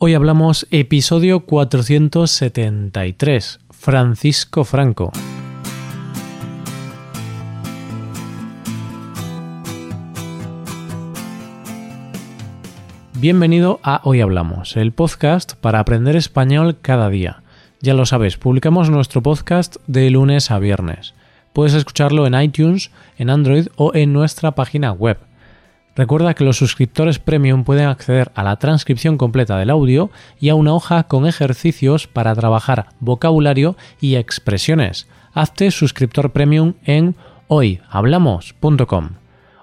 Hoy hablamos episodio 473, Francisco Franco. Bienvenido a Hoy Hablamos, el podcast para aprender español cada día. Ya lo sabes, publicamos nuestro podcast de lunes a viernes. Puedes escucharlo en iTunes, en Android o en nuestra página web Recuerda que los suscriptores premium pueden acceder a la transcripción completa del audio y a una hoja con ejercicios para trabajar vocabulario y expresiones. Hazte suscriptor premium en hoyhablamos.com.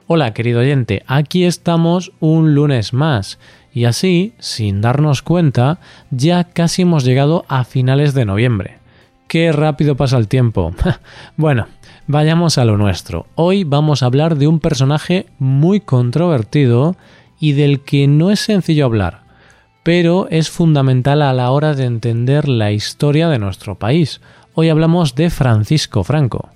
Hola querido oyente, aquí estamos un lunes más y así, sin darnos cuenta, ya casi hemos llegado a finales de noviembre. Qué rápido pasa el tiempo. bueno, Vayamos a lo nuestro. Hoy vamos a hablar de un personaje muy controvertido y del que no es sencillo hablar, pero es fundamental a la hora de entender la historia de nuestro país. Hoy hablamos de Francisco Franco.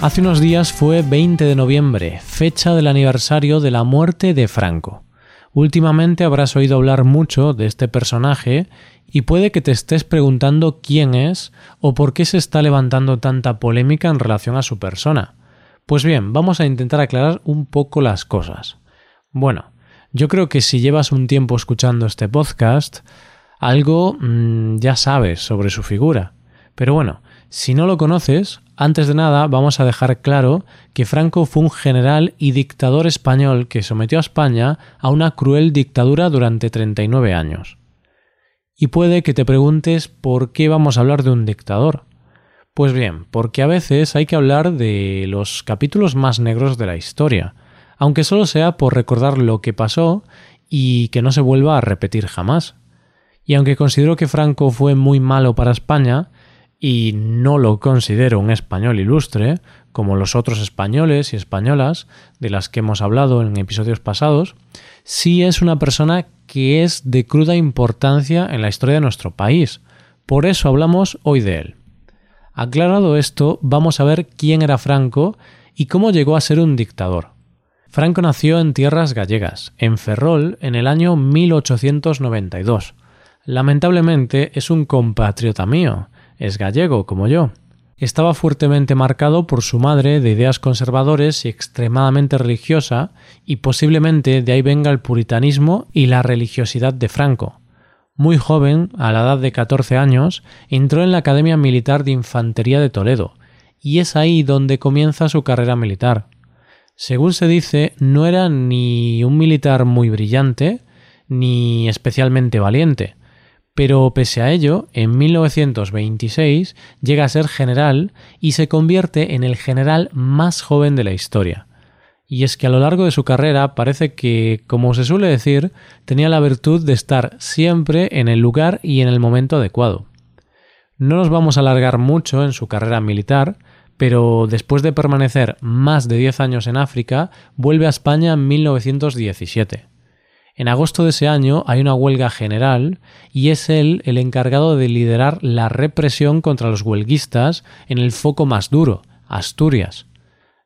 Hace unos días fue 20 de noviembre, fecha del aniversario de la muerte de Franco. Últimamente habrás oído hablar mucho de este personaje y puede que te estés preguntando quién es o por qué se está levantando tanta polémica en relación a su persona. Pues bien, vamos a intentar aclarar un poco las cosas. Bueno, yo creo que si llevas un tiempo escuchando este podcast, algo mm, ya sabes sobre su figura. Pero bueno, si no lo conoces, antes de nada, vamos a dejar claro que Franco fue un general y dictador español que sometió a España a una cruel dictadura durante 39 años. Y puede que te preguntes por qué vamos a hablar de un dictador. Pues bien, porque a veces hay que hablar de los capítulos más negros de la historia, aunque solo sea por recordar lo que pasó y que no se vuelva a repetir jamás. Y aunque considero que Franco fue muy malo para España, y no lo considero un español ilustre, como los otros españoles y españolas de las que hemos hablado en episodios pasados, sí es una persona que es de cruda importancia en la historia de nuestro país. Por eso hablamos hoy de él. Aclarado esto, vamos a ver quién era Franco y cómo llegó a ser un dictador. Franco nació en tierras gallegas, en Ferrol, en el año 1892. Lamentablemente es un compatriota mío, es gallego como yo. Estaba fuertemente marcado por su madre de ideas conservadores y extremadamente religiosa, y posiblemente de ahí venga el puritanismo y la religiosidad de Franco. Muy joven, a la edad de 14 años, entró en la Academia Militar de Infantería de Toledo, y es ahí donde comienza su carrera militar. Según se dice, no era ni un militar muy brillante, ni especialmente valiente, pero pese a ello, en 1926 llega a ser general y se convierte en el general más joven de la historia. Y es que a lo largo de su carrera parece que, como se suele decir, tenía la virtud de estar siempre en el lugar y en el momento adecuado. No nos vamos a alargar mucho en su carrera militar, pero después de permanecer más de 10 años en África, vuelve a España en 1917. En agosto de ese año hay una huelga general y es él el encargado de liderar la represión contra los huelguistas en el foco más duro, Asturias.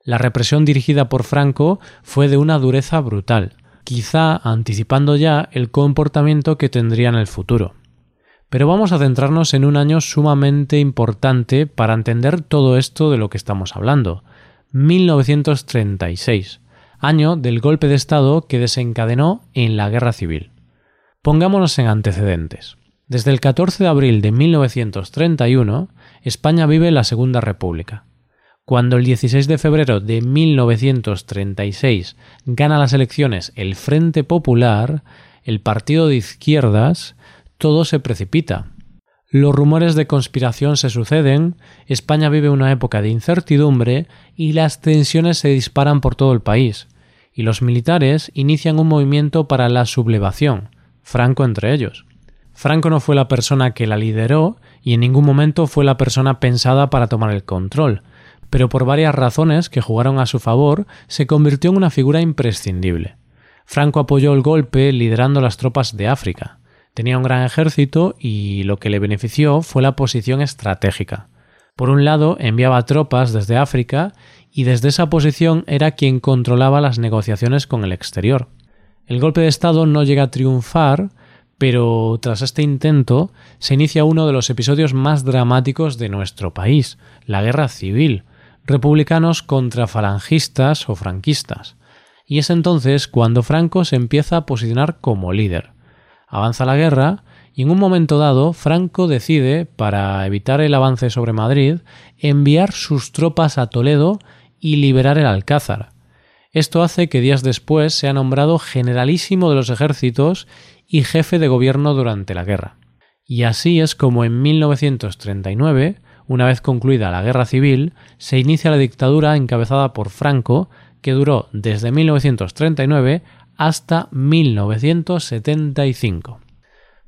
La represión dirigida por Franco fue de una dureza brutal, quizá anticipando ya el comportamiento que tendría en el futuro. Pero vamos a centrarnos en un año sumamente importante para entender todo esto de lo que estamos hablando, 1936 año del golpe de Estado que desencadenó en la Guerra Civil. Pongámonos en antecedentes. Desde el 14 de abril de 1931, España vive la Segunda República. Cuando el 16 de febrero de 1936 gana las elecciones el Frente Popular, el partido de izquierdas, todo se precipita. Los rumores de conspiración se suceden, España vive una época de incertidumbre y las tensiones se disparan por todo el país, y los militares inician un movimiento para la sublevación, Franco entre ellos. Franco no fue la persona que la lideró y en ningún momento fue la persona pensada para tomar el control, pero por varias razones que jugaron a su favor se convirtió en una figura imprescindible. Franco apoyó el golpe liderando las tropas de África. Tenía un gran ejército y lo que le benefició fue la posición estratégica. Por un lado, enviaba tropas desde África y desde esa posición era quien controlaba las negociaciones con el exterior. El golpe de Estado no llega a triunfar, pero tras este intento se inicia uno de los episodios más dramáticos de nuestro país, la Guerra Civil, republicanos contra falangistas o franquistas. Y es entonces cuando Franco se empieza a posicionar como líder. Avanza la guerra y en un momento dado Franco decide, para evitar el avance sobre Madrid, enviar sus tropas a Toledo y liberar el Alcázar. Esto hace que días después sea nombrado generalísimo de los ejércitos y jefe de gobierno durante la guerra. Y así es como en 1939, una vez concluida la guerra civil, se inicia la dictadura encabezada por Franco, que duró desde 1939 hasta 1975.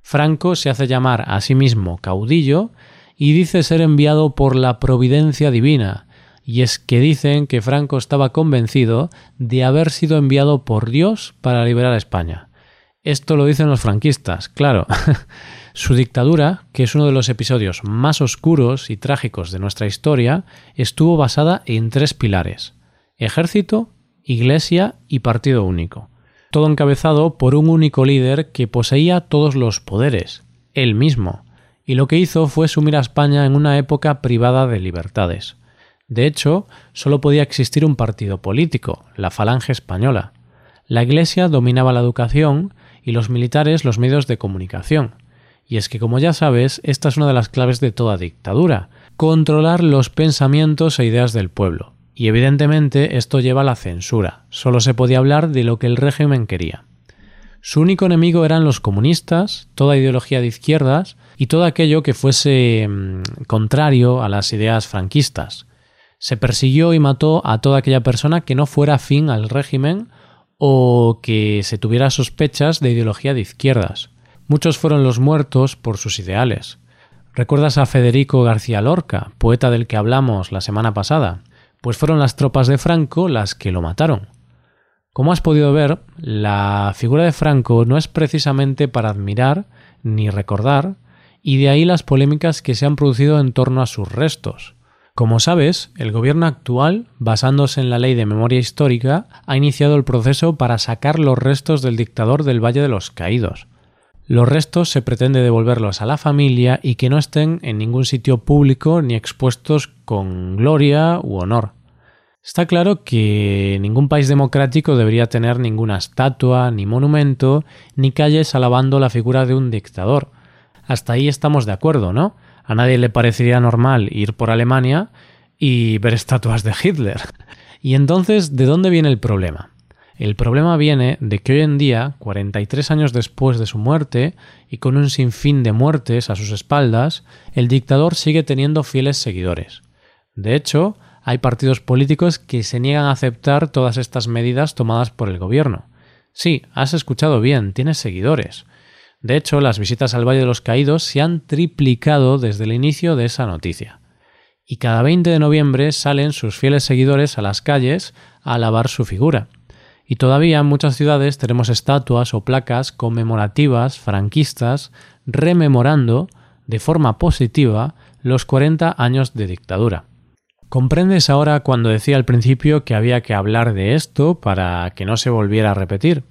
Franco se hace llamar a sí mismo caudillo y dice ser enviado por la providencia divina, y es que dicen que Franco estaba convencido de haber sido enviado por Dios para liberar a España. Esto lo dicen los franquistas, claro. Su dictadura, que es uno de los episodios más oscuros y trágicos de nuestra historia, estuvo basada en tres pilares ejército, iglesia y partido único. Todo encabezado por un único líder que poseía todos los poderes, él mismo, y lo que hizo fue sumir a España en una época privada de libertades. De hecho, solo podía existir un partido político, la Falange Española. La Iglesia dominaba la educación y los militares los medios de comunicación. Y es que, como ya sabes, esta es una de las claves de toda dictadura, controlar los pensamientos e ideas del pueblo. Y evidentemente esto lleva a la censura, solo se podía hablar de lo que el régimen quería. Su único enemigo eran los comunistas, toda ideología de izquierdas y todo aquello que fuese mm, contrario a las ideas franquistas. Se persiguió y mató a toda aquella persona que no fuera afín al régimen o que se tuviera sospechas de ideología de izquierdas. Muchos fueron los muertos por sus ideales. ¿Recuerdas a Federico García Lorca, poeta del que hablamos la semana pasada? Pues fueron las tropas de Franco las que lo mataron. Como has podido ver, la figura de Franco no es precisamente para admirar ni recordar, y de ahí las polémicas que se han producido en torno a sus restos. Como sabes, el gobierno actual, basándose en la ley de memoria histórica, ha iniciado el proceso para sacar los restos del dictador del Valle de los Caídos. Los restos se pretende devolverlos a la familia y que no estén en ningún sitio público ni expuestos con gloria u honor. Está claro que ningún país democrático debería tener ninguna estatua, ni monumento, ni calles alabando la figura de un dictador. Hasta ahí estamos de acuerdo, ¿no? A nadie le parecería normal ir por Alemania y ver estatuas de Hitler. Y entonces, ¿de dónde viene el problema? El problema viene de que hoy en día, 43 años después de su muerte y con un sinfín de muertes a sus espaldas, el dictador sigue teniendo fieles seguidores. De hecho, hay partidos políticos que se niegan a aceptar todas estas medidas tomadas por el gobierno. Sí, has escuchado bien, tiene seguidores. De hecho, las visitas al Valle de los Caídos se han triplicado desde el inicio de esa noticia. Y cada 20 de noviembre salen sus fieles seguidores a las calles a alabar su figura. Y todavía en muchas ciudades tenemos estatuas o placas conmemorativas franquistas rememorando de forma positiva los 40 años de dictadura. ¿Comprendes ahora cuando decía al principio que había que hablar de esto para que no se volviera a repetir?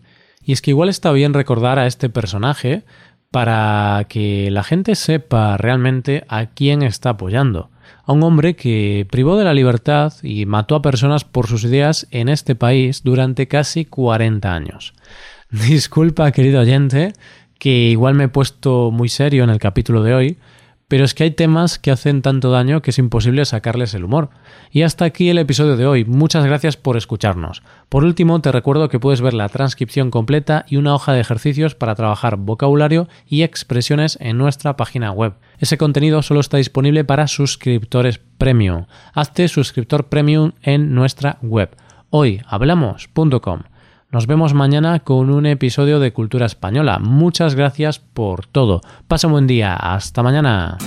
Y es que igual está bien recordar a este personaje para que la gente sepa realmente a quién está apoyando. A un hombre que privó de la libertad y mató a personas por sus ideas en este país durante casi 40 años. Disculpa, querido oyente, que igual me he puesto muy serio en el capítulo de hoy, pero es que hay temas que hacen tanto daño que es imposible sacarles el humor. Y hasta aquí el episodio de hoy. Muchas gracias por escucharnos. Por último, te recuerdo que puedes ver la transcripción completa y una hoja de ejercicios para trabajar vocabulario y expresiones en nuestra página web. Ese contenido solo está disponible para suscriptores premium. Hazte suscriptor premium en nuestra web hoyhablamos.com. Nos vemos mañana con un episodio de Cultura Española. Muchas gracias por todo. Pasa un buen día. Hasta mañana.